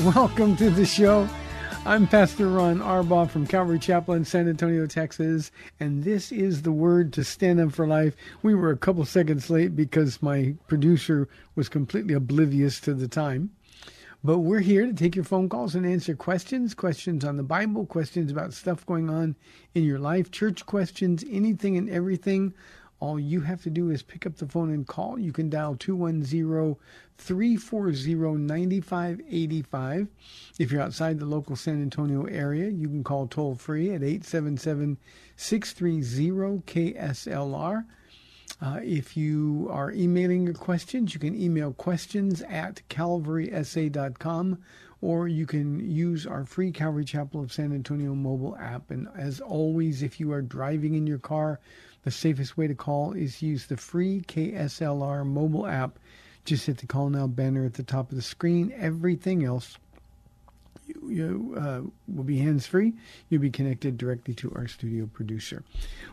Welcome to the show. I'm Pastor Ron Arbaugh from Calvary Chapel in San Antonio, Texas, and this is the word to stand up for life. We were a couple seconds late because my producer was completely oblivious to the time. But we're here to take your phone calls and answer questions, questions on the Bible, questions about stuff going on in your life, church questions, anything and everything. All you have to do is pick up the phone and call. You can dial 210 340 9585. If you're outside the local San Antonio area, you can call toll free at 877 630 KSLR. Uh, if you are emailing your questions, you can email questions at calvarysa.com or you can use our free Calvary Chapel of San Antonio mobile app. And as always, if you are driving in your car, the safest way to call is use the free KSLR mobile app. Just hit the call now banner at the top of the screen. Everything else you, you uh, will be hands free. You'll be connected directly to our studio producer.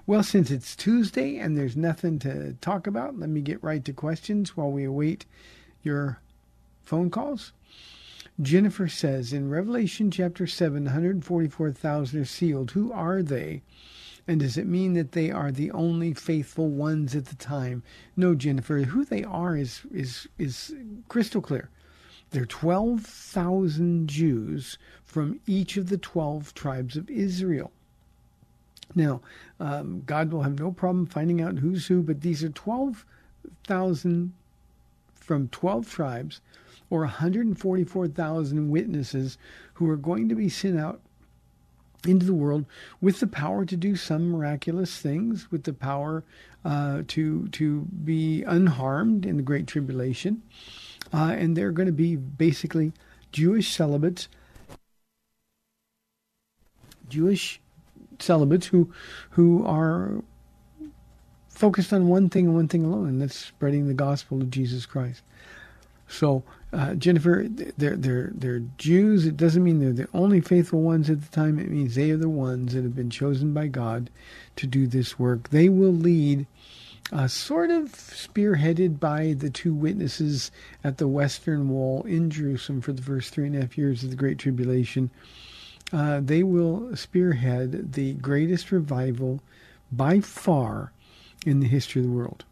Well, since it's Tuesday and there's nothing to talk about, let me get right to questions while we await your phone calls. Jennifer says in Revelation chapter 7, 144,000 are sealed. Who are they? And does it mean that they are the only faithful ones at the time? No, Jennifer. Who they are is is is crystal clear. They're 12,000 Jews from each of the 12 tribes of Israel. Now, um, God will have no problem finding out who's who, but these are 12,000 from 12 tribes or 144,000 witnesses who are going to be sent out into the world with the power to do some miraculous things, with the power uh, to to be unharmed in the Great Tribulation, uh, and they're going to be basically Jewish celibates, Jewish celibates who who are focused on one thing and one thing alone, and that's spreading the gospel of Jesus Christ. So, uh, Jennifer, they're they're they're Jews. It doesn't mean they're the only faithful ones at the time. It means they are the ones that have been chosen by God to do this work. They will lead, uh, sort of spearheaded by the two witnesses at the Western Wall in Jerusalem for the first three and a half years of the Great Tribulation. Uh, they will spearhead the greatest revival by far in the history of the world.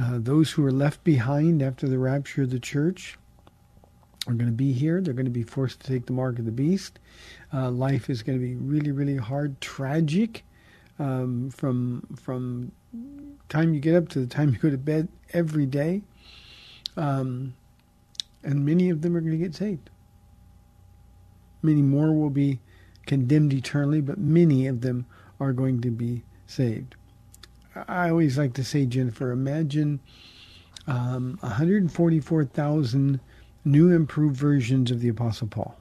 Uh, those who are left behind after the rapture of the church are going to be here. They're going to be forced to take the mark of the beast. Uh, life is going to be really, really hard, tragic um, from from time you get up to the time you go to bed every day. Um, and many of them are going to get saved. Many more will be condemned eternally, but many of them are going to be saved. I always like to say, Jennifer, imagine um, 144,000 new improved versions of the Apostle Paul.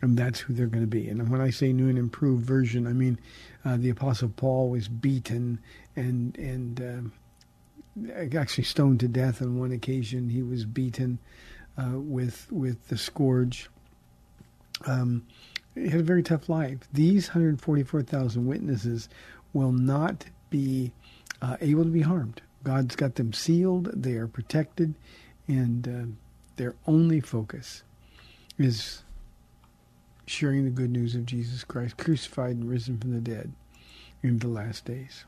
And that's who they're going to be. And when I say new and improved version, I mean uh, the Apostle Paul was beaten and and uh, actually stoned to death on one occasion. He was beaten. uh, with with the scourge. Um, he had a very tough life. These 144,000 witnesses will not be uh, able to be harmed. God's got them sealed. They are protected, and uh, their only focus is sharing the good news of Jesus Christ, crucified and risen from the dead in the last days.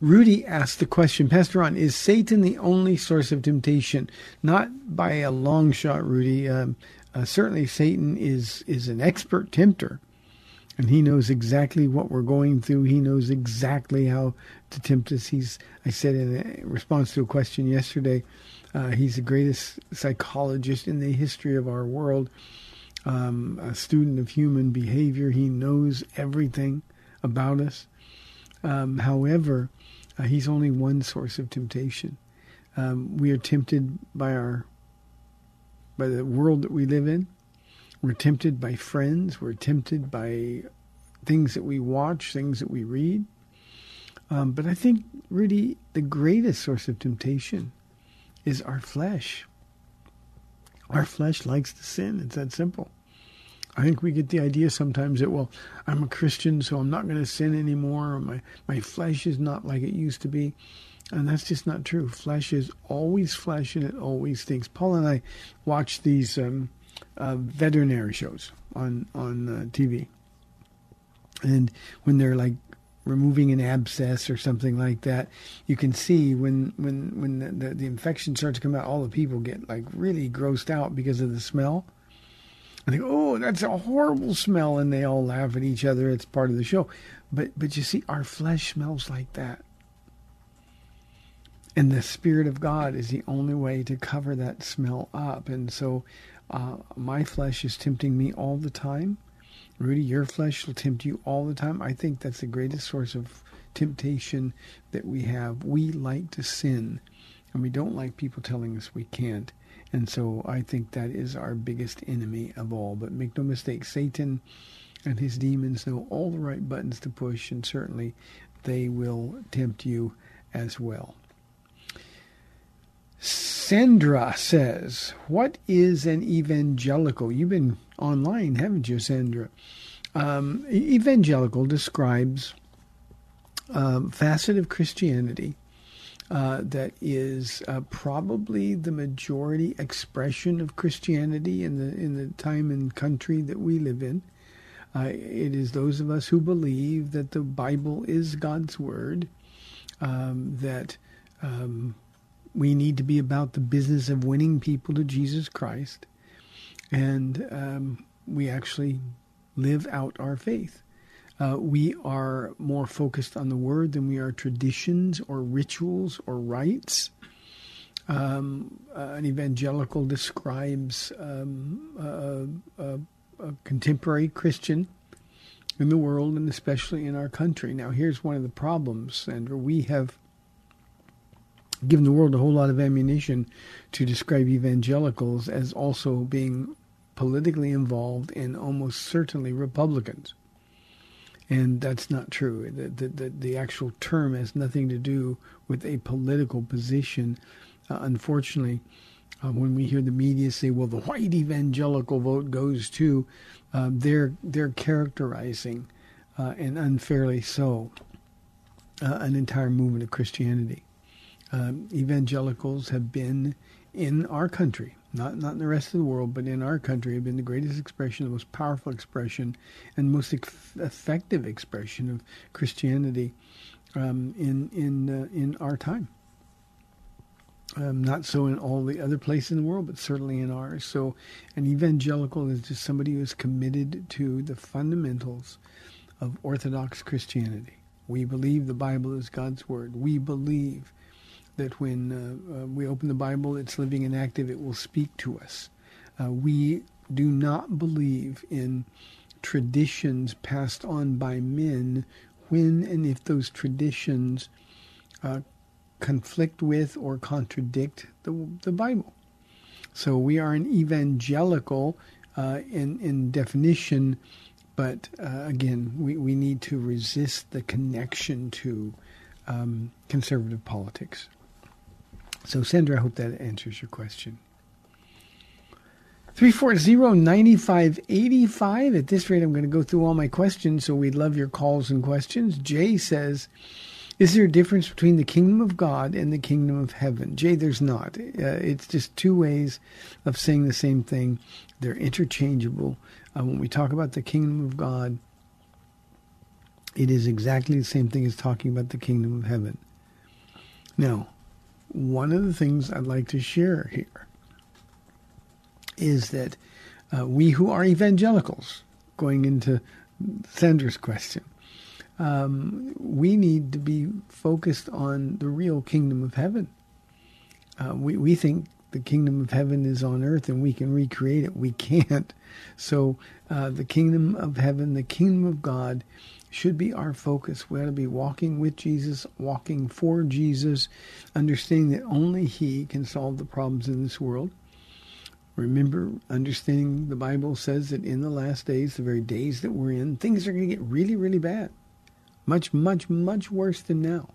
Rudy asked the question, Pastor Ron, is Satan the only source of temptation? Not by a long shot, Rudy. Um, uh, certainly, Satan is is an expert tempter, and he knows exactly what we're going through. He knows exactly how to tempt us. He's, I said in response to a question yesterday, uh, he's the greatest psychologist in the history of our world. Um, a student of human behavior. He knows everything about us. Um, however, uh, he's only one source of temptation. Um, we are tempted by our by the world that we live in. We're tempted by friends. We're tempted by things that we watch, things that we read. Um, but I think really the greatest source of temptation is our flesh. Our flesh likes to sin. It's that simple. I think we get the idea sometimes that, well, I'm a Christian, so I'm not going to sin anymore, or my, my flesh is not like it used to be. And that's just not true. Flesh is always flesh and it always thinks. Paul and I watch these um, uh, veterinary shows on, on uh, TV. And when they're like removing an abscess or something like that, you can see when when when the, the, the infection starts to come out, all the people get like really grossed out because of the smell. I think, oh, that's a horrible smell, and they all laugh at each other. It's part of the show, but but you see, our flesh smells like that, and the Spirit of God is the only way to cover that smell up. And so, uh, my flesh is tempting me all the time. Rudy, your flesh will tempt you all the time. I think that's the greatest source of temptation that we have. We like to sin, and we don't like people telling us we can't. And so I think that is our biggest enemy of all. But make no mistake, Satan and his demons know all the right buttons to push, and certainly they will tempt you as well. Sandra says, What is an evangelical? You've been online, haven't you, Sandra? Um, evangelical describes a um, facet of Christianity uh, that is uh, probably the majority expression of Christianity in the in the time and country that we live in. Uh, it is those of us who believe that the Bible is God's word, um, that um, we need to be about the business of winning people to Jesus Christ, and um, we actually live out our faith. Uh, we are more focused on the word than we are traditions or rituals or rites. Um, uh, an evangelical describes um, a, a, a, contemporary Christian in the world and especially in our country. Now, here's one of the problems, Sandra. We have given the world a whole lot of ammunition to describe evangelicals as also being politically involved and almost certainly Republicans and that's not true. The, the, the, actual term has nothing to do with a political position. Uh, unfortunately, uh, when we hear the media say, "Well, the white evangelical vote goes to," uh, they're they're characterizing, uh, and unfairly so, uh, an entire movement of Christianity. Um, evangelicals have been in our country not not in the rest of the world, but in our country, have been the greatest expression, the most powerful expression, and most effective expression of Christianity um, in in uh, in our time. Um, not so in all the other places in the world, but certainly in ours. So, an evangelical is just somebody who is committed to the fundamentals of Orthodox Christianity. We believe the Bible is God's word. We believe that when uh, uh, we open the Bible, it's living and active, it will speak to us. Uh, we do not believe in traditions passed on by men when and if those traditions uh, conflict with or contradict the, the Bible. So we are an evangelical uh, in, in definition, but uh, again, we, we need to resist the connection to um, conservative politics. So, Sandra, I hope that answers your question. 340-9585. At this rate, I'm going to go through all my questions, so we'd love your calls and questions. Jay says, is there a difference between the kingdom of God and the kingdom of heaven? Jay, there's not. Uh, it's just two ways of saying the same thing. They're interchangeable. Uh, when we talk about the kingdom of God, it is exactly the same thing as talking about the kingdom of heaven. Now, one of the things I'd like to share here is that uh, we who are evangelicals, going into Sandra's question, um, we need to be focused on the real kingdom of heaven. Uh, we, we think the kingdom of heaven is on earth and we can recreate it. We can't. So, uh, the kingdom of heaven, the kingdom of God, should be our focus. We ought to be walking with Jesus, walking for Jesus, understanding that only He can solve the problems in this world. Remember, understanding the Bible says that in the last days, the very days that we're in, things are going to get really, really bad. Much, much, much worse than now.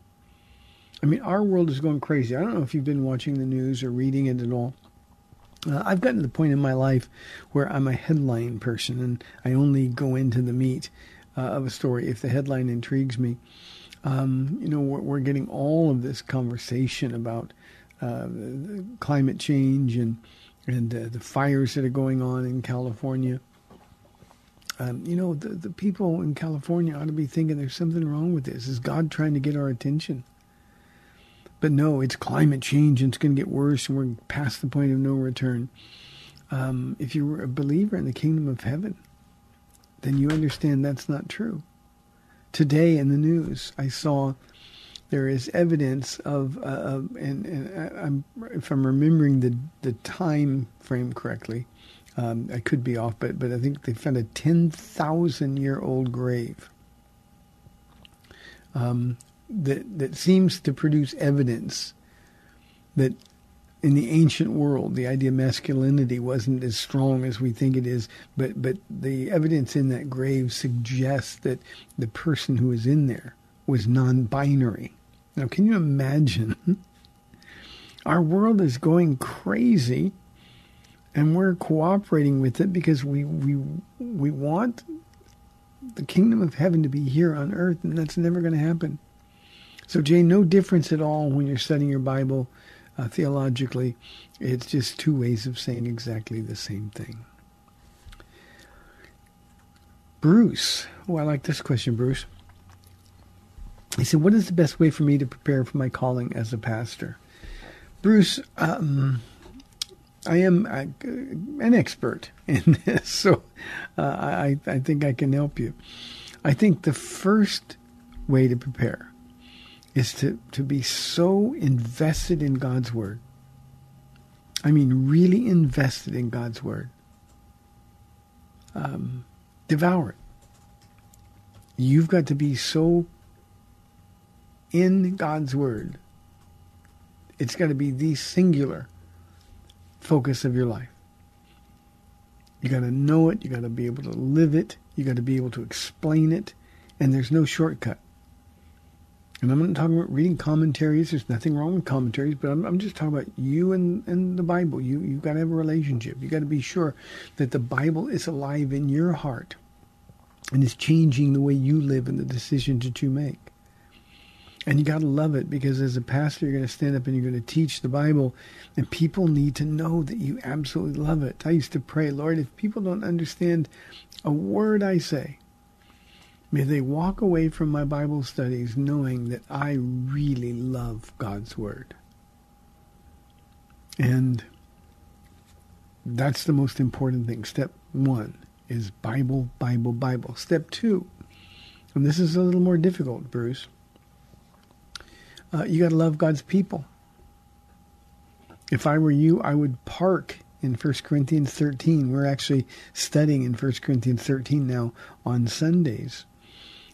I mean, our world is going crazy. I don't know if you've been watching the news or reading it at all. Uh, I've gotten to the point in my life where I'm a headline person and I only go into the meat uh, of a story if the headline intrigues me. Um, you know, we're, we're, getting all of this conversation about uh, climate change and and uh, the fires that are going on in California. Um, you know, the, the people in California ought to be thinking there's something wrong with this. Is God trying to get our attention? But no, it's climate change and it's going to get worse and we're past the point of no return. Um, if you're a believer in the kingdom of heaven, then you understand that's not true. Today in the news, I saw there is evidence of, uh, and, and I'm, if I'm remembering the the time frame correctly, um, I could be off, but but I think they found a ten thousand year old grave um, that that seems to produce evidence that in the ancient world, the idea of masculinity wasn't as strong as we think it is, but, but the evidence in that grave suggests that the person who was in there was non binary. Now, can you imagine? Our world is going crazy, and we're cooperating with it because we, we, we want the kingdom of heaven to be here on earth, and that's never going to happen. So, Jane, no difference at all when you're studying your Bible uh, theologically. It's just two ways of saying exactly the same thing. Bruce. Oh, I like this question, Bruce. He said, What is the best way for me to prepare for my calling as a pastor? Bruce, um, I am uh, an expert in this, so uh, I, I think I can help you. I think the first way to prepare is to, to be so invested in God's Word. I mean, really invested in God's Word. Um, devour it. You've got to be so in God's Word. It's got to be the singular focus of your life. You got to know it. You got to be able to live it. You got to be able to explain it. And there's no shortcut. And I'm not talking about reading commentaries. There's nothing wrong with commentaries, but I'm, I'm just talking about you and, and the Bible. You you've got to have a relationship. You got to be sure that the Bible is alive in your heart and is changing the way you live and the decisions that you make. And you got to love it because as a pastor, you're going to stand up and you're going to teach the Bible, and people need to know that you absolutely love it. I used to pray, Lord, if people don't understand a word I say, May they walk away from my Bible studies knowing that I really love God's Word. And that's the most important thing. Step one is Bible, Bible, Bible. Step two, and this is a little more difficult, Bruce, uh, you got to love God's people. If I were you, I would park in 1 Corinthians 13. We're actually studying in 1 Corinthians 13 now on Sundays.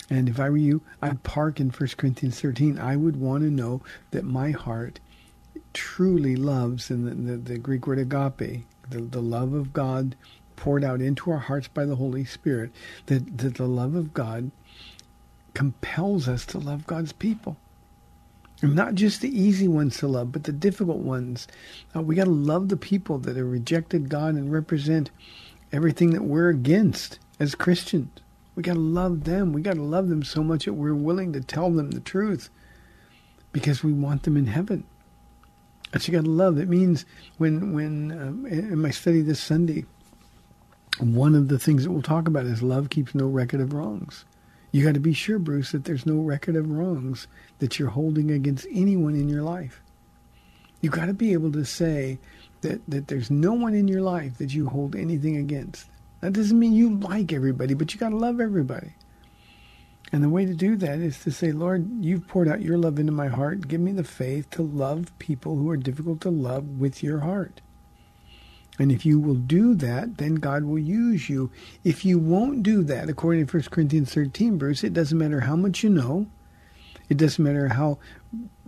And if I were you, I'd park in 1 Corinthians 13. I would want to know that my heart truly loves, and the, the, the Greek word agape, the, the love of God poured out into our hearts by the Holy Spirit, that, that the love of God compels us to love God's people. And not just the easy ones to love, but the difficult ones. Uh, we got to love the people that have rejected God and represent everything that we're against as Christians. We got to love them. We got to love them so much that we're willing to tell them the truth because we want them in heaven. But you got to love. It means when when um, in my study this Sunday, one of the things that we'll talk about is love keeps no record of wrongs. You got to be sure, Bruce, that there's no record of wrongs that you're holding against anyone in your life. You got to be able to say that, that there's no one in your life that you hold anything against. That doesn't mean you like everybody, but you got to love everybody. And the way to do that is to say, Lord, you've poured out your love into my heart. Give me the faith to love people who are difficult to love with your heart. And if you will do that, then God will use you. If you won't do that, according to 1 Corinthians 13, Bruce, it doesn't matter how much you know. It doesn't matter how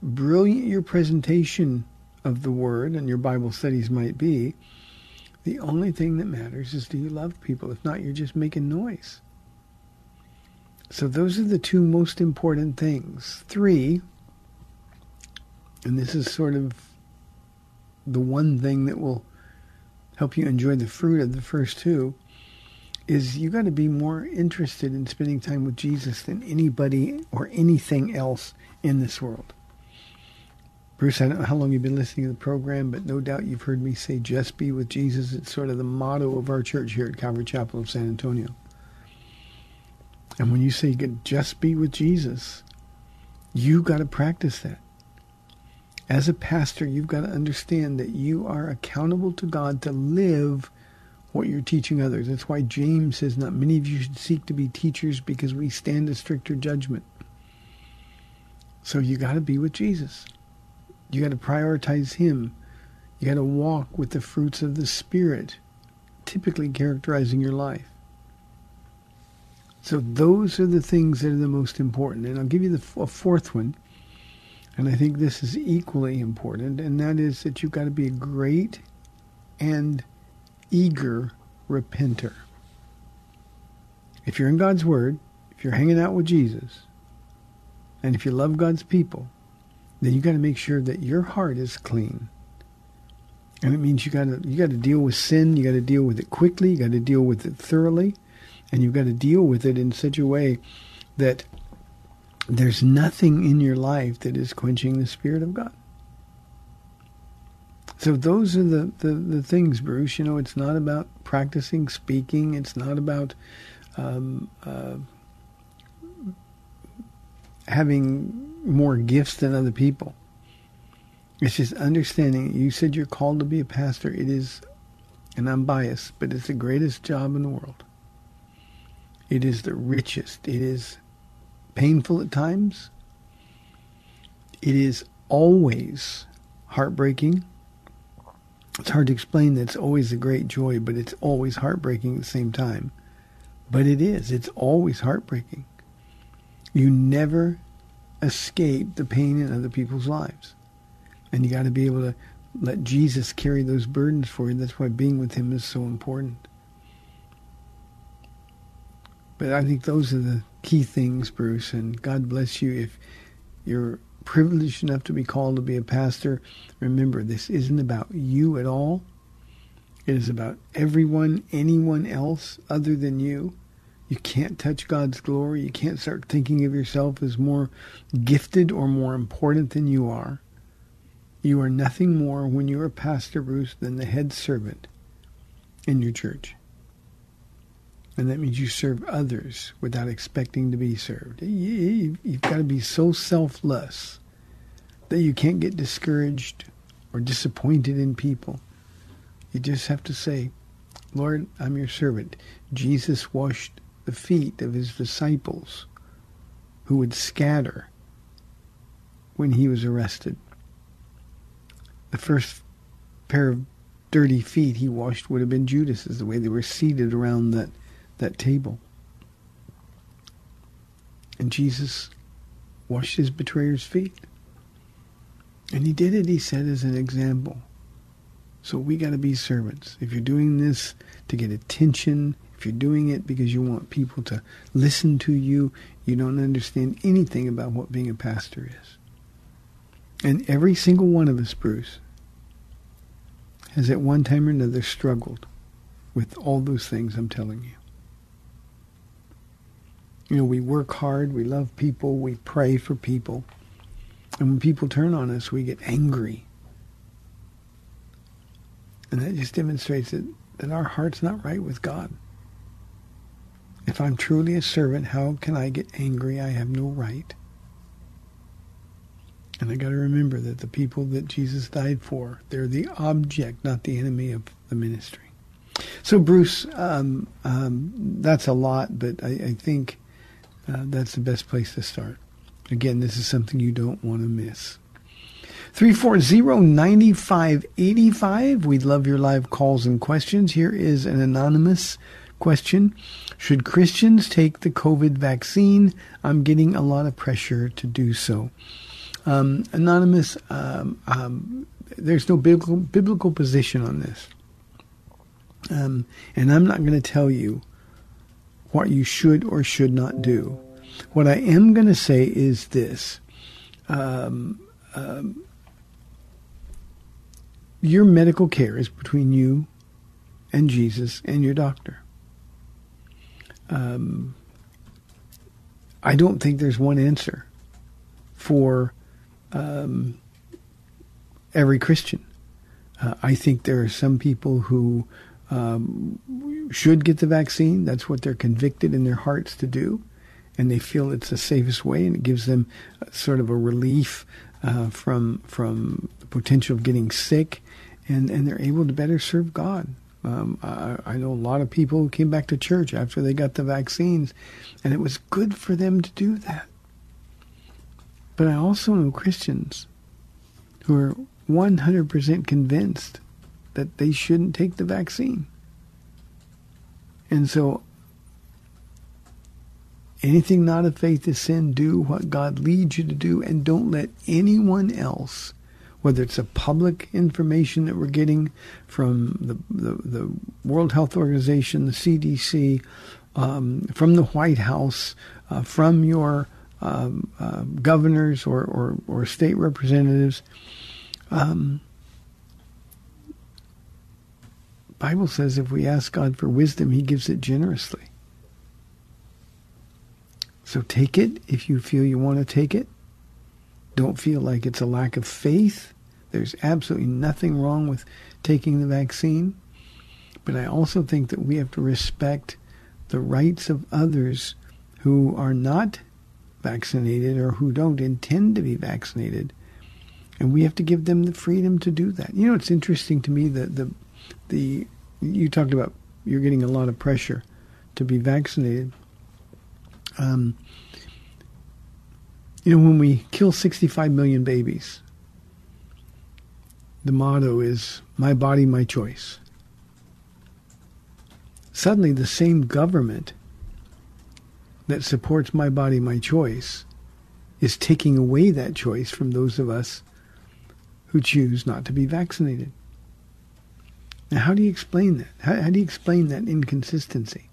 brilliant your presentation of the Word and your Bible studies might be. The only thing that matters is do you love people? If not, you're just making noise. So those are the two most important things. Three, and this is sort of the one thing that will help you enjoy the fruit of the first two, is you got to be more interested in spending time with Jesus than anybody or anything else in this world. Bruce, I don't know how long you've been listening to the program, but no doubt you've heard me say, just be with Jesus. It's sort of the motto of our church here at Calvary Chapel of San Antonio. And when you say you can just be with Jesus, you got to practice that. As a pastor, you've got to understand that you are accountable to God to live what you're teaching others. That's why James says, Not many of you should seek to be teachers because we stand a stricter judgment. So you got to be with Jesus. You got to prioritize Him. You got to walk with the fruits of the Spirit, typically characterizing your life. So those are the things that are the most important. And I'll give you the, a fourth one. And I think this is equally important, and that is that you've got to be a great and eager repenter. If you're in God's Word, if you're hanging out with Jesus, and if you love God's people, then you got to make sure that your heart is clean. And it means you got to you got to deal with sin. You got to deal with it quickly. You got to deal with it thoroughly, and you've got to deal with it in such a way that there's nothing in your life that is quenching the Spirit of God. So those are the, the, the things, Bruce. You know, it's not about practicing speaking. It's not about um, uh, having more gifts than other people. It's just understanding. You said you're called to be a pastor. It is, and I'm biased, but it's the greatest job in the world. It is the richest. It is painful at times. It is always heartbreaking. It's hard to explain that it's always a great joy, but it's always heartbreaking at the same time. But it is. It's always heartbreaking. You never escape the pain in other people's lives. And you got to be able to let Jesus carry those burdens for you. That's why being with him is so important. But I think those are the key things, Bruce, and God bless you if you're privileged enough to be called to be a pastor. Remember, this isn't about you at all. It is about everyone, anyone else other than you. You can't touch God's glory. You can't start thinking of yourself as more gifted or more important than you are. You are nothing more when you're a pastor, Bruce, than the head servant in your church. And that means you serve others without expecting to be served. You've got to be so selfless that you can't get discouraged or disappointed in people. You just have to say, Lord, I'm your servant. Jesus washed the feet of his disciples who would scatter when he was arrested. The first pair of dirty feet he washed would have been Judas's, the way they were seated around that that table. And Jesus washed his betrayer's feet. And he did it, he said, as an example. So we got to be servants. If you're doing this to get attention, if you're doing it because you want people to listen to you, you don't understand anything about what being a pastor is. And every single one of us, Bruce, has at one time or another struggled with all those things I'm telling you. You know, we work hard, we love people, we pray for people. And when people turn on us, we get angry. And that just demonstrates that, that our heart's not right with God. If I'm truly a servant, how can I get angry? I have no right. And I got to remember that the people that Jesus died for, they're the object, not the enemy of the ministry. So, Bruce, um, um, that's a lot, but I, I think uh, that's the best place to start. Again, this is something you don't want to miss. 340-9585. We'd love your live calls and questions. Here is an anonymous question. Should Christians take the COVID vaccine? I'm getting a lot of pressure to do so. Um, anonymous, um, um, there's no biblical, biblical position on this. Um, and I'm not going to tell you what you should or should not do. What I am going to say is this. Um, um, your medical care is between you and Jesus and your doctor. Um, I don't think there's one answer for um, every Christian. Uh, I think there are some people who um, should get the vaccine. That's what they're convicted in their hearts to do. And they feel it's the safest way and it gives them sort of a relief uh, from from the potential of getting sick. And, and they're able to better serve God. Um, I, I, know a lot of people who came back to church after they got the vaccines, and it was good for them to do that. But I also know Christians who are 100% convinced that they shouldn't take the vaccine. And so, anything not of faith is sin. Do what God leads you to do, and don't let anyone else whether it's a public information that we're getting from the, the, the World Health Organization, the CDC, um, from the White House, uh, from your um, uh, governors or, or, or, state representatives. Um, Bible says if we ask God for wisdom, He gives it generously. So take it if you feel you want to take it. Don't feel like it's a lack of faith. There's absolutely nothing wrong with taking the vaccine. But I also think that we have to respect the rights of others who are not vaccinated or who don't intend to be vaccinated. And we have to give them the freedom to do that. You know, it's interesting to me that the the you talked about you're getting a lot of pressure to be vaccinated. Um, you know, when we kill 65 million babies, the motto is my body, my choice. Suddenly, the same government that supports my body, my choice is taking away that choice from those of us who choose not to be vaccinated. Now, how do you explain that? How, how do you explain that inconsistency?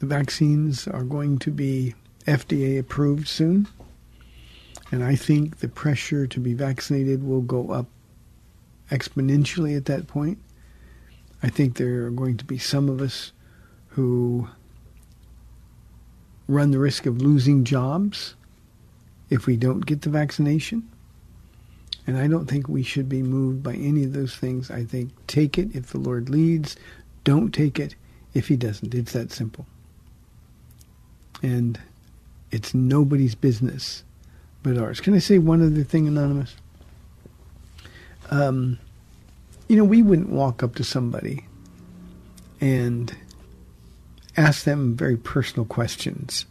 The vaccines are going to be FDA approved soon. And I think the pressure to be vaccinated will go up exponentially at that point. I think there are going to be some of us who run the risk of losing jobs if we don't get the vaccination. And I don't think we should be moved by any of those things. I think take it if the Lord leads, don't take it if He doesn't. It's that simple. And it's nobody's business but ours. Can I say one other thing, Anonymous? Um, you know, we wouldn't walk up to somebody and ask them very personal questions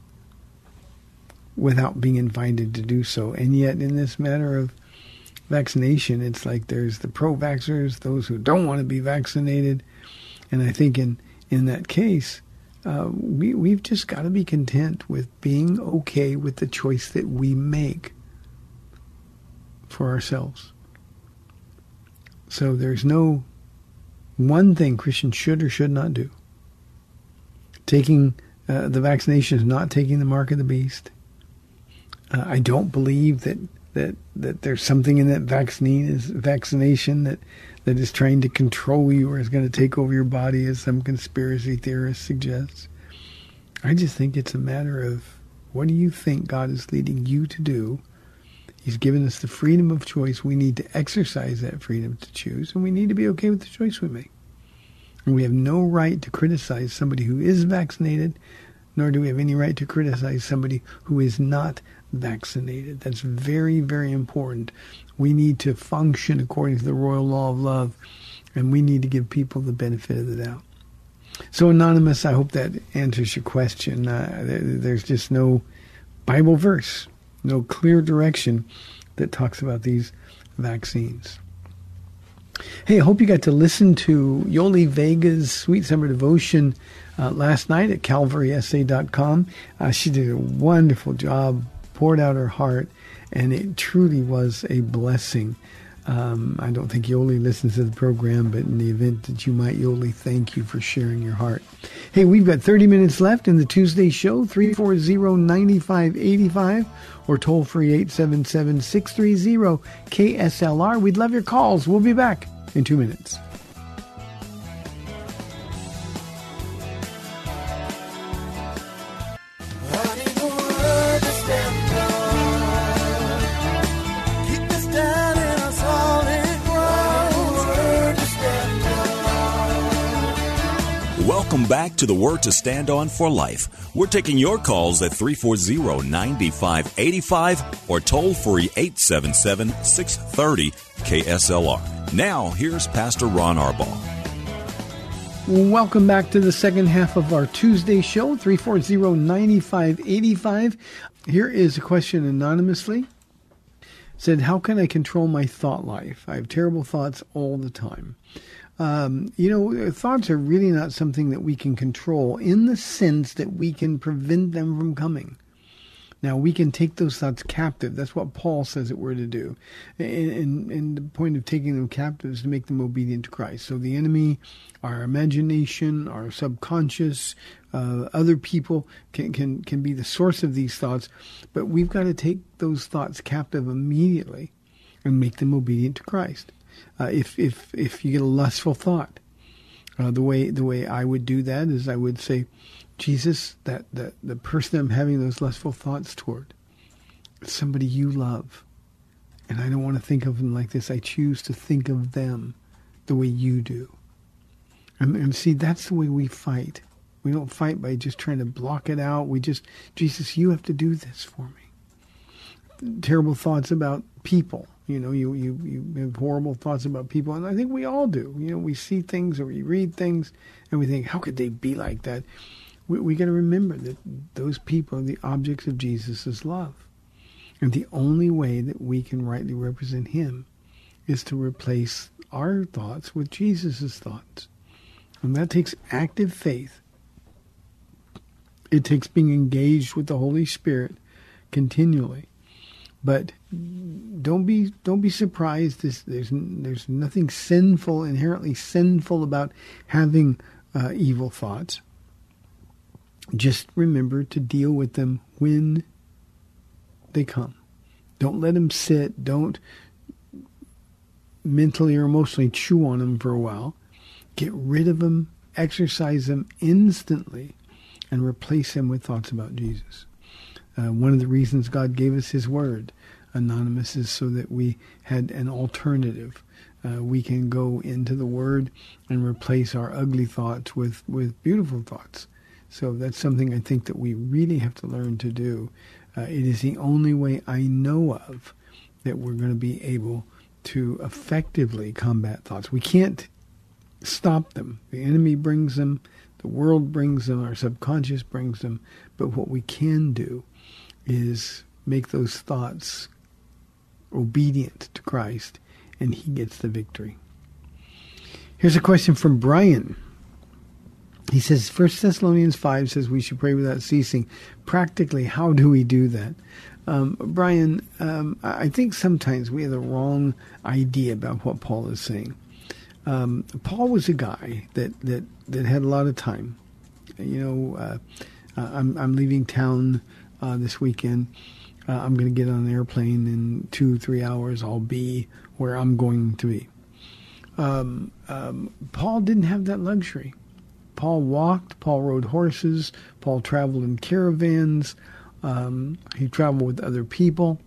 without being invited to do so. And yet, in this matter of vaccination, it's like there's the pro-vaxxers, those who don't want to be vaccinated, and I think in in that case, uh, we, we've just got to be content with being okay with the choice that we make for ourselves. So there's no one thing Christians should or should not do. Taking uh, the vaccination is not taking the mark of the beast. Uh, I don't believe that, that, that there's something in that vaccine is vaccination that, that is trying to control you or is going to take over your body, as some conspiracy theorists suggest. I just think it's a matter of what do you think God is leading you to do? He's given us the freedom of choice. We need to exercise that freedom to choose, and we need to be okay with the choice we make. And we have no right to criticize somebody who is vaccinated, nor do we have any right to criticize somebody who is not vaccinated. That's very, very important. We need to function according to the royal law of love, and we need to give people the benefit of the doubt. So, Anonymous, I hope that answers your question. Uh, there's just no Bible verse, no clear direction that talks about these vaccines. Hey, I hope you got to listen to Yoli Vega's Sweet Summer Devotion uh, last night at calvarysa.com. Uh, she did a wonderful job, poured out her heart, and it truly was a blessing. Um, I don't think Yoli listens to the program, but in the event that you might, Yoli, thank you for sharing your heart. Hey, we've got 30 minutes left in the Tuesday show, 340-9585 or toll free 877-630-KSLR. We'd love your calls. We'll be back in two minutes. To the Word to Stand On for Life. We're taking your calls at 340 9585 or toll free 877 630 KSLR. Now, here's Pastor Ron Arbaugh. Welcome back to the second half of our Tuesday show, 340-9585. Here is a question anonymously. Said, how can I control my thought life? I have terrible thoughts all the time. Um, you know, thoughts are really not something that we can control in the sense that we can prevent them from coming. Now we can take those thoughts captive. That's what Paul says that we're to do. And, and, and the point of taking them captive is to make them obedient to Christ. So the enemy, our imagination, our subconscious, uh, other people can, can, can be the source of these thoughts. But we've got to take those thoughts captive immediately and make them obedient to Christ. Uh, if, if, if you get a lustful thought, uh, the way the way I would do that is I would say, Jesus, that, that the person I'm having those lustful thoughts toward, is somebody you love. And I don't want to think of them like this. I choose to think of them the way you do. And, and see, that's the way we fight. We don't fight by just trying to block it out. We just, Jesus, you have to do this for me. Terrible thoughts about people. You know, you, you, you have horrible thoughts about people. And I think we all do. You know, we see things or we read things and we think, how could they be like that? we, we got to remember that those people are the objects of Jesus' love. And the only way that we can rightly represent him is to replace our thoughts with Jesus' thoughts. And that takes active faith. It takes being engaged with the Holy Spirit continually. But don't be don't be surprised. There's there's, there's nothing sinful, inherently sinful about having uh, evil thoughts just remember to deal with them when they come. Don't let them sit. Don't mentally or emotionally chew on them for a while. Get rid of them, exercise them instantly, and replace them with thoughts about Jesus. Uh, one of the reasons God gave us His Word, Anonymous, is so that we had an alternative. Uh, we can go into the Word and replace our ugly thoughts with, with beautiful thoughts. So that's something I think that we really have to learn to do. Uh, it is the only way I know of that we're going to be able to effectively combat thoughts. We can't stop them. The enemy brings them, the world brings them, our subconscious brings them. But what we can do is make those thoughts obedient to Christ, and he gets the victory. Here's a question from Brian he says First Thessalonians five says we should pray without ceasing. Practically, how do we do that? Um, Brian, um, I think sometimes we have the wrong idea about what Paul is saying. Um, Paul was a guy that, that, that had a lot of time. You know, uh, I'm, I'm leaving town uh, this weekend. Uh, I'm going to get on an airplane in two, three hours. I'll be where I'm going to be. Um, um, Paul didn't have that luxury. Paul walked, Paul rode horses, Paul traveled in caravans, um, he traveled with other people.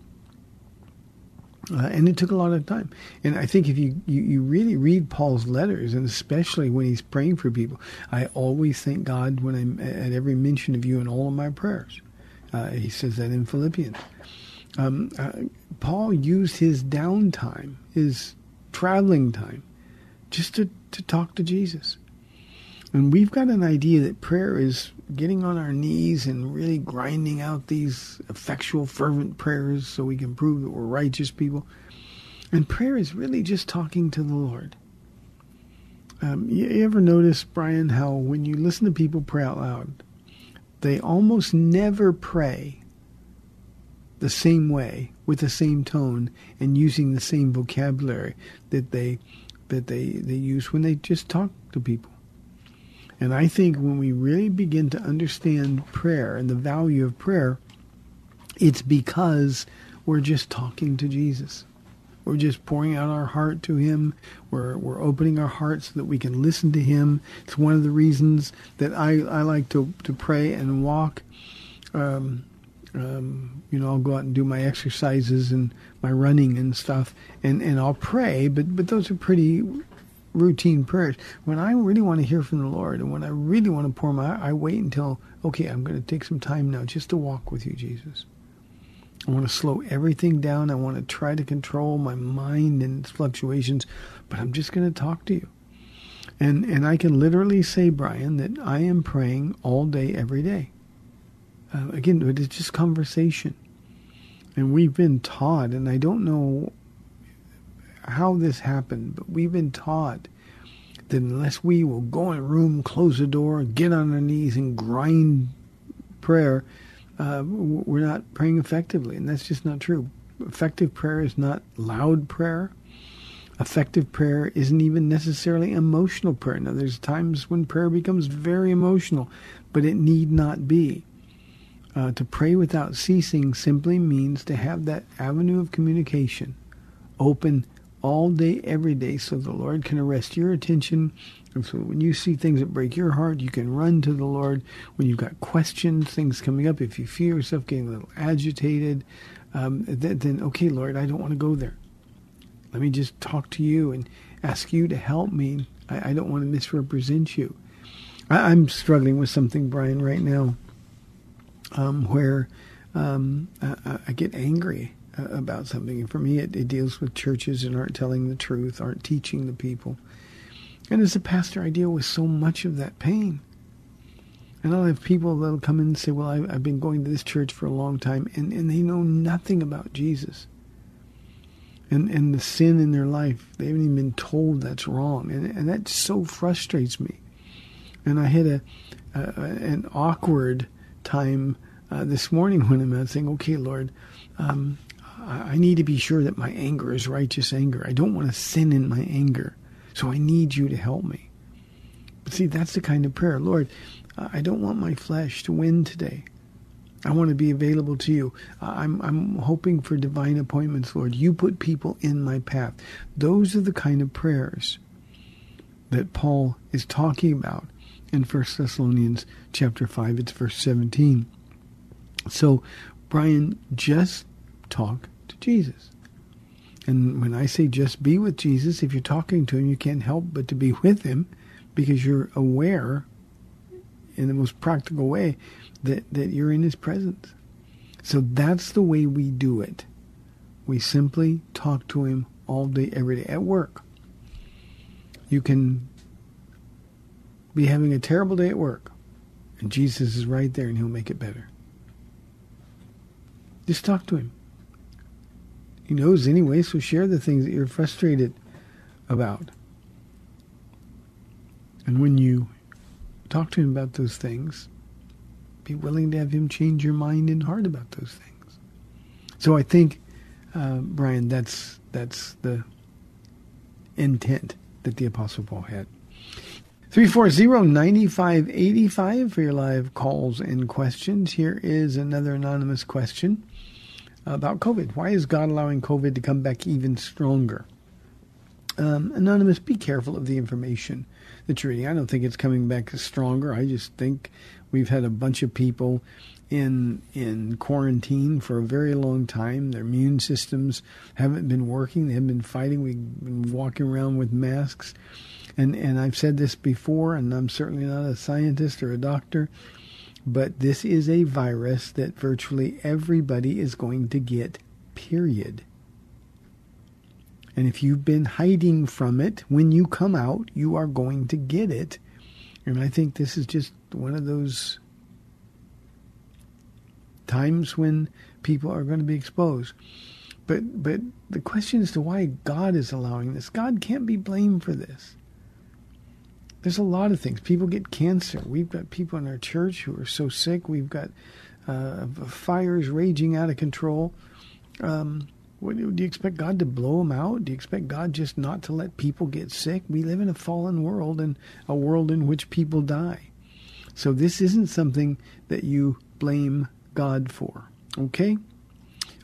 Uh, and it took a lot of time. And I think if you, you, you, really read Paul's letters, and especially when he's praying for people, I always thank God when I'm at every mention of you in all of my prayers. Uh, he says that in Philippians. Um, uh, Paul used his downtime, his traveling time, just to, to talk to Jesus. And we've got an idea that prayer is getting on our knees and really grinding out these effectual, fervent prayers so we can prove that we're righteous people. And prayer is really just talking to the Lord. Um, you, you ever notice, Brian, how when you listen to people pray out loud, they almost never pray the same way with the same tone and using the same vocabulary that they that they, they use when they just talk to people. And I think when we really begin to understand prayer and the value of prayer, it's because we're just talking to Jesus. We're just pouring out our heart to Him. We're, we're opening our hearts so that we can listen to Him. It's one of the reasons that I, I like to, to pray and walk. Um, um, you know, I'll go out and do my exercises and my running and stuff, and, and I'll pray, but, but those are pretty routine prayers. When I really want to hear from the Lord and when I really want to pour my, I wait until, okay, I'm going to take some time now just to walk with you, Jesus. I want to slow everything down. I want to try to control my mind and its fluctuations, but I'm just going to talk to you. And and I can literally say, Brian, that I am praying all day, every day. Uh, again, it's just conversation. And we've been taught, and I don't know how this happened, but we've been taught that unless we will go in a room, close the door, get on our knees, and grind prayer, uh, we're not praying effectively. And that's just not true. Effective prayer is not loud prayer. Effective prayer isn't even necessarily emotional prayer. Now, there's times when prayer becomes very emotional, but it need not be. Uh, to pray without ceasing simply means to have that avenue of communication open all day, every day, so the Lord can arrest your attention. And so when you see things that break your heart, you can run to the Lord. When you've got questions, things coming up, if you feel yourself getting a little agitated, um, then, then, okay, Lord, I don't want to go there. Let me just talk to you and ask you to help me. I, I don't want to misrepresent you. I, am struggling with something, Brian, right now, um, where um, I, I get angry uh, about something. And for me, it, it deals with churches that aren't telling the truth, aren't teaching the people. And as a pastor, I deal with so much of that pain. And I'll have people that'll come in and say, well, I, have been going to this church for a long time, and, and they know nothing about Jesus. And, and the sin in their life, they haven't even been told that's wrong. And, and that so frustrates me. And I had a, a an awkward time uh, this morning when I'm out saying, okay, Lord, um, I need to be sure that my anger is righteous anger. I don't want to sin in my anger. So I need you to help me. But see, that's the kind of prayer. Lord, I don't want my flesh to win today. I want to be available to you. I'm, I'm hoping for divine appointments, Lord. You put people in my path. Those are the kind of prayers that Paul is talking about in 1 Thessalonians chapter 5. It's verse 17. So, Brian, just talk to Jesus. And when I say just be with Jesus, if you're talking to him, you can't help but to be with him because you're aware in the most practical way that, that you're in his presence. So that's the way we do it. We simply talk to him all day, every day at work. You can be having a terrible day at work, and Jesus is right there and he'll make it better. Just talk to him. Knows anyway, so share the things that you're frustrated about. And when you talk to him about those things, be willing to have him change your mind and heart about those things. So I think, uh, Brian, that's that's the intent that the Apostle Paul had. 340-9585 for your live calls and questions. Here is another anonymous question. About COVID. Why is God allowing COVID to come back even stronger? Um, Anonymous, be careful of the information that you're reading. I don't think it's coming back stronger. I just think we've had a bunch of people in in quarantine for a very long time. Their immune systems haven't been working. They haven't been fighting. We've been walking around with masks. And and I've said this before, and I'm certainly not a scientist or a doctor, but this is a virus that virtually everybody is going to get. Period. And if you've been hiding from it, when you come out, you are going to get it. And I think this is just one of those times when people are going to be exposed. But but the question as to why God is allowing this, God can't be blamed for this. There's a lot of things. People get cancer. We've got people in our church who are so sick. We've got uh, fires raging out of control. Um, what, do you expect God to blow them out? Do you expect God just not to let people get sick? We live in a fallen world and a world in which people die. So this isn't something that you blame God for. Okay?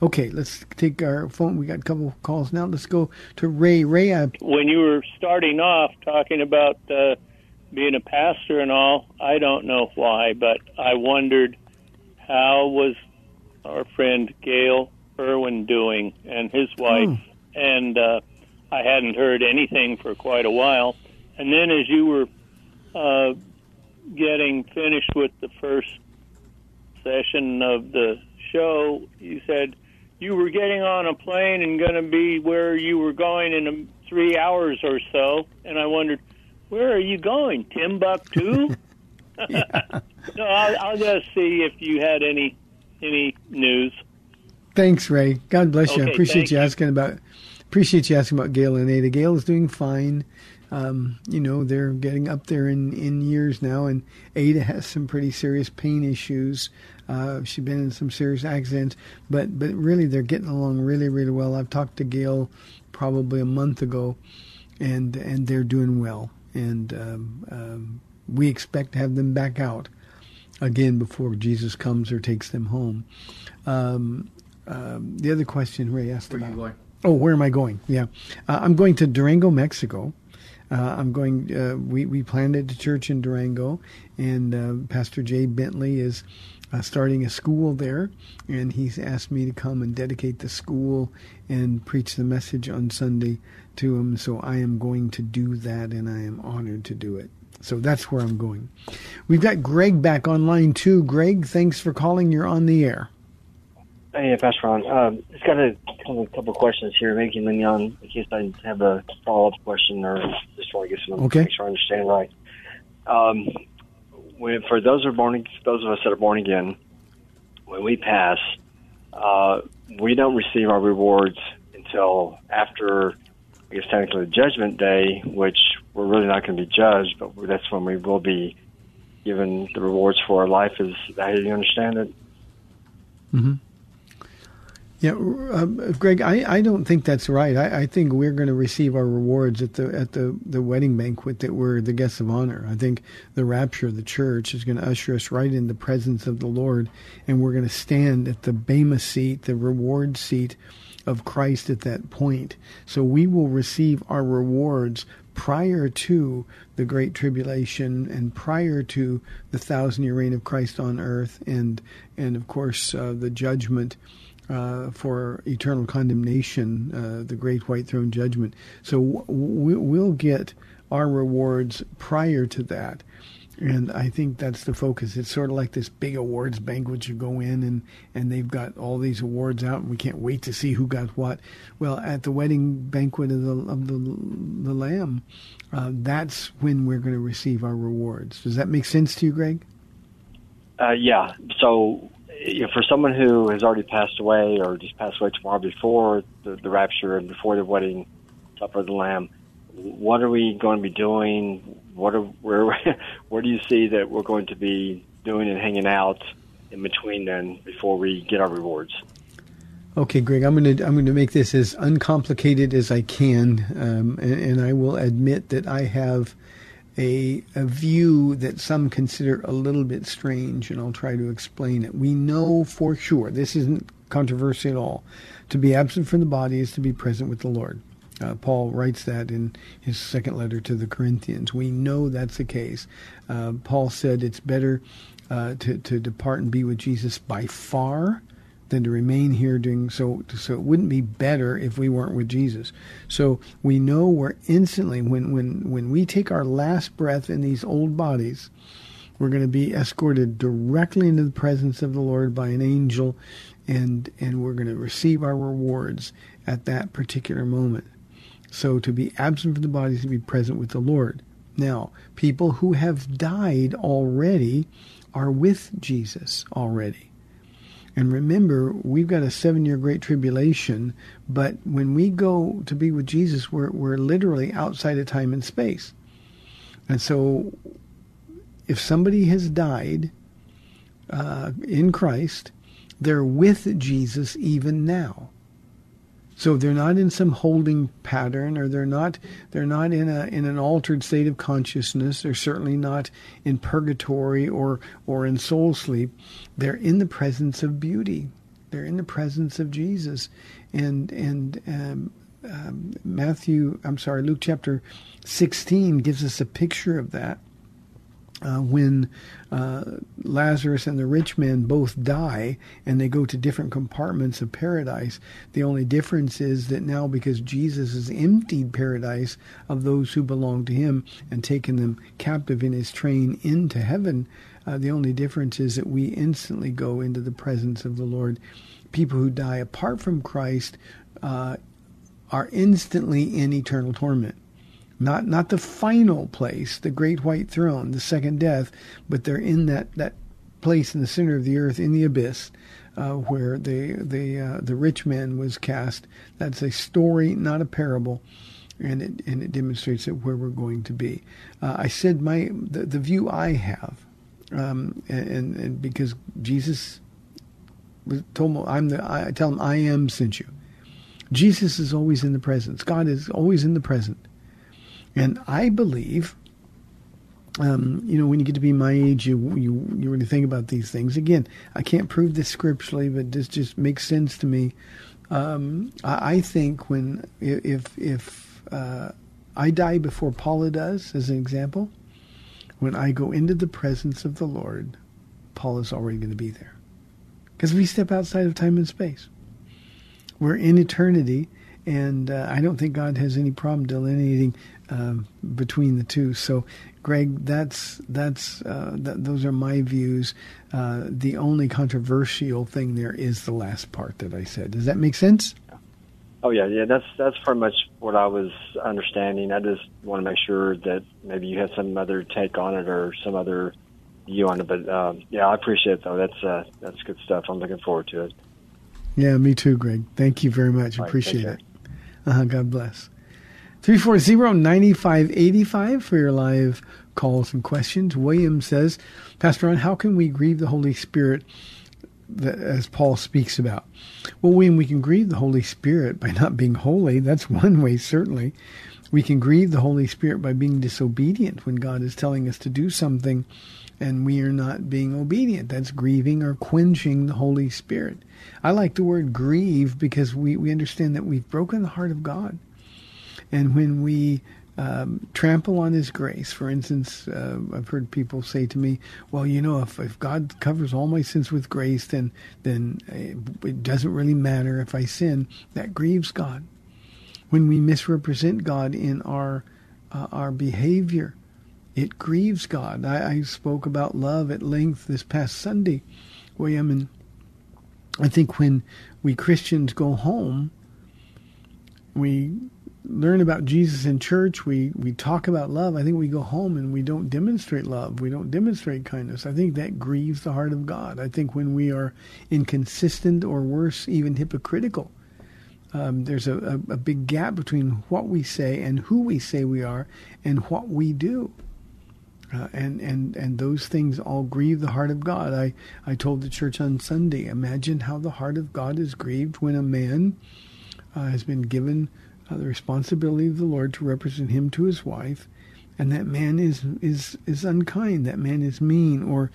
Okay, let's take our phone. We got a couple calls now. Let's go to Ray. Ray, I... when you were starting off talking about uh, being a pastor and all, I don't know why, but I wondered how was our friend Gayle Erwin doing and his wife, Hmm. and uh, I hadn't heard anything for quite a while. And then as you were uh, getting finished with the first session of the show, you said you were getting on a plane and going to be where you were going in three hours or so. And I wondered, where are you going? Timbuktu? no, I'll, I'll just see if you had any any news. Thanks, Ray. God bless you. I appreciate you. asking about appreciate you asking about Gayle and Ada. Gayle is doing fine. Um, you know, they're getting up there in, in years now, and Ada has some pretty serious pain issues. Uh, she's been in some serious accidents, but but really they're getting along really really well. I've talked to Gayle probably a month ago, and and they're doing well, and um, um, we expect to have them back out again before Jesus comes or takes them home. Um, um, the other question Ray asked Where are about. you going? Oh, where am I going? Yeah, uh, I'm going to Durango, Mexico. Uh, I'm going. Uh, we we planted a church in Durango, and uh, Pastor Jay Bentley is uh, starting a school there, and he's asked me to come and dedicate the school and preach the message on Sunday to him. So I am going to do that, and I am honored to do it. So that's where I'm going. We've got Greg back online too. Greg, thanks for calling. You're on the air. Hey, Pastor Ron. Um, just got a couple, couple questions here. Maybe you can lead me on in case I have a follow up question or just want to get some Okay. make sure I understand right. Um, when for those are born, those of us that are born again, when we pass, uh, we don't receive our rewards until after, I guess technically Judgment Day, which we're really not going to be judged, but that's when we will be given the rewards for our life. Is how you understand it? Hmm. Yeah, uh, Greg, I, I don't think that's right. I, I think we're going to receive our rewards at the at the, the wedding banquet that we're the guests of honor. I think the rapture of the church is going to usher us right in the presence of the Lord, and we're going to stand at the bema seat, the reward seat of Christ at that point. So we will receive our rewards prior to the great tribulation and prior to the thousand year reign of Christ on earth, and and of course uh, the judgment uh, for eternal condemnation, uh, the great white throne judgment. So w- we- we'll get our rewards prior to that. And I think that's the focus. It's sort of like this big awards banquet. You go in and, and they've got all these awards out, and we can't wait to see who got what. Well, at the wedding banquet of the of the, the Lamb, uh, that's when we're going to receive our rewards. Does that make sense to you, Greg? Uh, yeah. So, you know, for someone who has already passed away or just passed away tomorrow before the, the rapture and before the wedding supper of the Lamb, what are we going to be doing? What are where where do you see that we're going to be doing and hanging out in between then before we get our rewards? Okay, Greg, I'm going to I'm going to make this as uncomplicated as I can, um, and, and I will admit that I have a a view that some consider a little bit strange, and I'll try to explain it. We know for sure this isn't controversy at all. To be absent from the body is to be present with the Lord. Uh, Paul writes that in his second letter to the Corinthians. We know that's the case. Uh, Paul said it's better uh, to, to depart and be with Jesus by far than to remain here doing so. So it wouldn't be better if we weren't with Jesus. So we know we're instantly when when when we take our last breath in these old bodies, we're going to be escorted directly into the presence of the Lord by an angel, and and we're going to receive our rewards at that particular moment. So to be absent from the body is to be present with the Lord. Now, people who have died already are with Jesus already. And remember, we've got a seven year great tribulation, but when we go to be with Jesus, we're, we're literally outside of time and space. And so, if somebody has died uh, in Christ, they're with Jesus even now. So they're not in some holding pattern, or they're not they're not in a in an altered state of consciousness. They're certainly not in purgatory or or in soul sleep. They're in the presence of beauty. They're in the presence of Jesus, and and um, um, Matthew, I'm sorry, Luke chapter 16 gives us a picture of that uh, when uh, Lazarus and the rich man both die and they go to different compartments of paradise. The only difference is that now, because Jesus has emptied paradise of those who belong to him and taken them captive in his train into heaven, uh, the only difference is that we instantly go into the presence of the Lord. People who die apart from Christ uh, are instantly in eternal torment not not the final place, the great white throne, the second death, but they're in that that place in the center of the earth, in the abyss, uh, where the the uh, the rich man was cast. That's a story, not a parable, and it and it demonstrates that where we're going to be. Uh, I said my the, the view I have, um, and, and because Jesus told me I'm the I tell him I am sent you. Jesus is always in the presence. God is always in the present. And I believe, um, you know, when you get to be my age, you, you you really think about these things. Again, I can't prove this scripturally, but this just makes sense to me. Um, I, I, think when if if uh, I die before Paula does, as an example, when I go into the presence of the Lord, Paula's already going to be there, because we step outside of time and space. We're in eternity, and uh, I don't think God has any problem delineating um, between the two. So, Greg, that's that's uh, th- those are my views. Uh, the only controversial thing there is the last part that I said. Does that make sense? Oh yeah, yeah. That's that's pretty much what I was understanding. I just want to make sure that maybe you had some other take on it or some other view on it. But um, yeah, I appreciate it though. That's uh, that's good stuff. I'm looking forward to it. Yeah, me too, Greg. Thank you very much. Right, appreciate it. Uh-huh, God bless. 340-9585 for your live calls and questions. William says, Pastor Ron, how can we grieve the Holy Spirit that, as Paul speaks about? Well, William, we can grieve the Holy Spirit by not being holy. That's one way, certainly. We can grieve the Holy Spirit by being disobedient when God is telling us to do something and we are not being obedient. That's grieving or quenching the Holy Spirit. I like the word grieve because we, we understand that we've broken the heart of God. And when we um, trample on His grace, for instance, uh, I've heard people say to me, "Well, you know, if, if God covers all my sins with grace, then then it doesn't really matter if I sin." That grieves God. When we misrepresent God in our uh, our behavior, it grieves God. I, I spoke about love at length this past Sunday, William, and I think when we Christians go home, we learn about Jesus in church, we, we talk about love. I think we go home and we don't demonstrate love. We don't demonstrate kindness. I think that grieves the heart of God. I think when we are inconsistent or worse, even hypocritical, um, there's a, a, a big gap between what we say and who we say we are and what we do. Uh, and, and, and those things all grieve the heart of God. I, I told the church on Sunday, imagine how the heart of God is grieved when a man uh, has been given uh, the responsibility of the Lord to represent him to his wife, and that man is is is unkind, that man is mean, or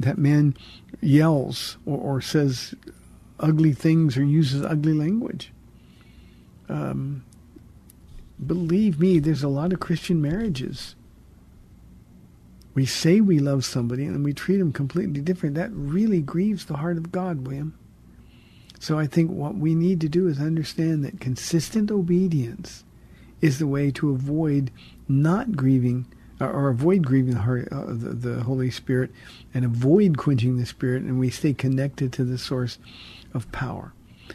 that man yells or, or says ugly things or uses ugly language. Um, believe me, there's a lot of Christian marriages. We say we love somebody and we treat them completely different. That really grieves the heart of God, William. So I think what we need to do is understand that consistent obedience is the way to avoid not grieving or, avoid grieving the, heart, uh, the, the Holy Spirit and avoid quenching the Spirit, and we stay connected to the source of power.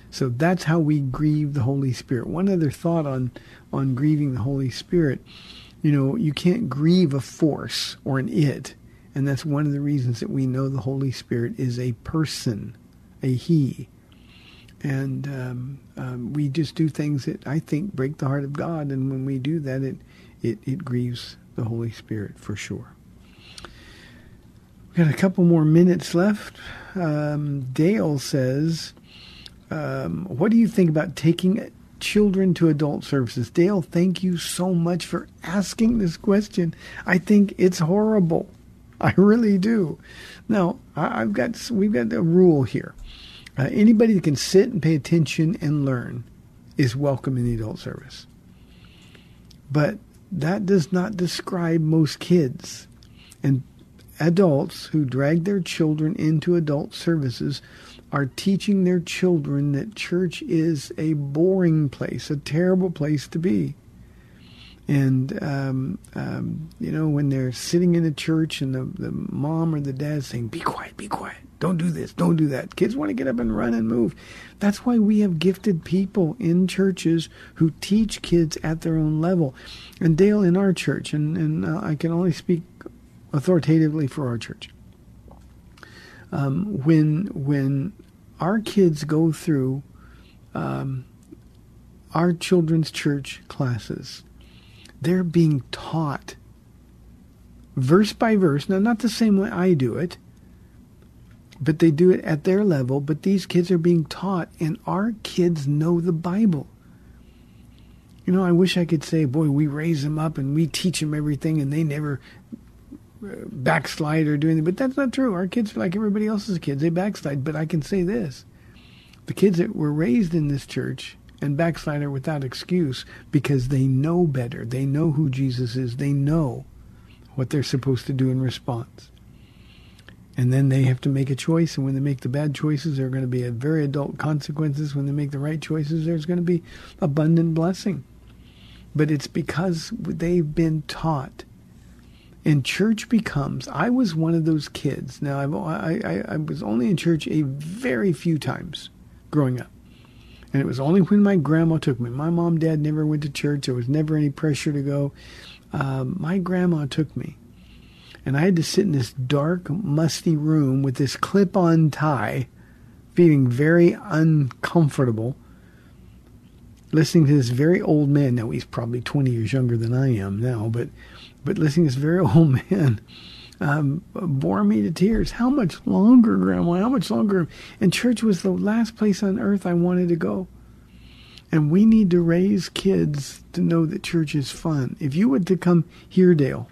So that's how we grieve the Holy Spirit. One other thought on on grieving the Holy Spirit, you know, you can't grieve a force or an it, and that's one of the reasons that we know the Holy Spirit is a person, a He, and um, um, we just do things that I think break the heart of God, and when we do that, it it, it grieves the Holy Spirit for sure. We've got a couple more minutes left. Um, Dale says, um, "What do you think about taking children to adult services?" Dale, thank you so much for asking this question. I think it's horrible. I really do. Now, I've got we've got a rule here. Uh, anybody that can sit and pay attention and learn is welcome in the adult service. But that does not describe most kids. And adults who drag their children into adult services are teaching their children that church is a boring place, a terrible place to be. And, um, um, you know, when they're sitting in the church and the, the mom or the dad saying, be quiet, be quiet, don't do this, don't do that. Kids want to get up and run and move. That's why we have gifted people in churches who teach kids at their own level. And Dale, in our church, and, and uh, I can only speak authoritatively for our church, um, when, when our kids go through um, our children's church classes, they're being taught verse by verse. Now, not the same way I do it, but they do it at their level. But these kids are being taught, and our kids know the Bible. You know, I wish I could say, boy, we raise them up and we teach them everything, and they never uh, backslide or do anything. But that's not true. Our kids are like everybody else's kids. They backslide. But I can say this the kids that were raised in this church and backslider without excuse because they know better. They know who Jesus is. They know what they're supposed to do in response. And then they have to make a choice, and when they make the bad choices, there are going to be very adult consequences. When they make the right choices, there's going to be abundant blessing. But it's because they've been taught. And church becomes, I was one of those kids. Now, I've, I, I, I was only in church a very few times growing up. And it was only when my grandma took me. My mom, dad never went to church. There was never any pressure to go. Um, my grandma took me. And I had to sit in this dark, musty room with this clip on tie, feeling very uncomfortable, listening to this very old man. Now, he's probably 20 years younger than I am now, but, but listening to this very old man um, bore me to tears. How much longer, Grandma? How much longer? And church was the last place on earth I wanted to go. And we need to raise kids to know that church is fun. If you were to come here, Dale,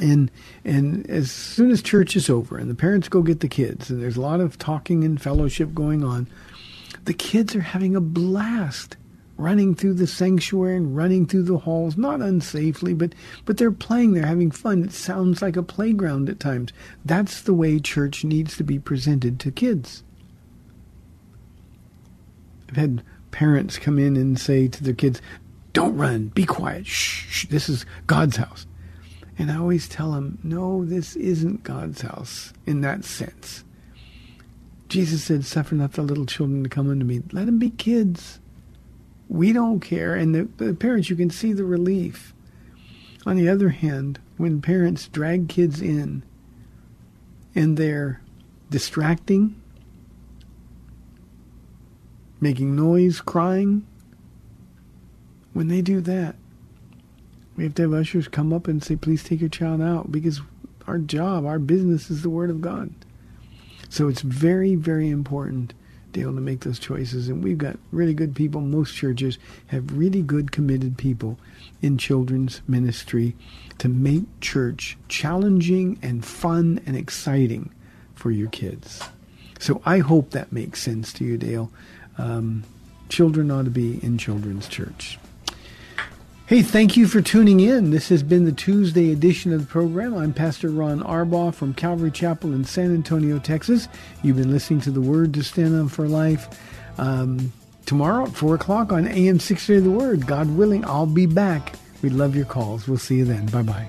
and and as soon as church is over and the parents go get the kids and there's a lot of talking and fellowship going on, the kids are having a blast running through the sanctuary and running through the halls, not unsafely, but, but they're playing, they're having fun. It sounds like a playground at times. That's the way church needs to be presented to kids. I've had parents come in and say to their kids, Don't run, be quiet, shh, shh this is God's house. And I always tell them, No, this isn't God's house in that sense. Jesus said, Suffer not the little children to come unto me. Let them be kids. We don't care. And the, the parents, you can see the relief. On the other hand, when parents drag kids in and they're distracting, making noise, crying, when they do that, we have to have ushers come up and say, please take your child out because our job, our business is the Word of God. So it's very, very important able to make those choices. And we've got really good people. Most churches have really good, committed people in children's ministry to make church challenging and fun and exciting for your kids. So I hope that makes sense to you, Dale. Um, children ought to be in children's church. Hey, thank you for tuning in. This has been the Tuesday edition of the program. I'm Pastor Ron Arbaugh from Calvary Chapel in San Antonio, Texas. You've been listening to the Word to Stand on for Life. Um, tomorrow at 4 o'clock on AM 630 The Word, God willing, I'll be back. We'd love your calls. We'll see you then. Bye bye.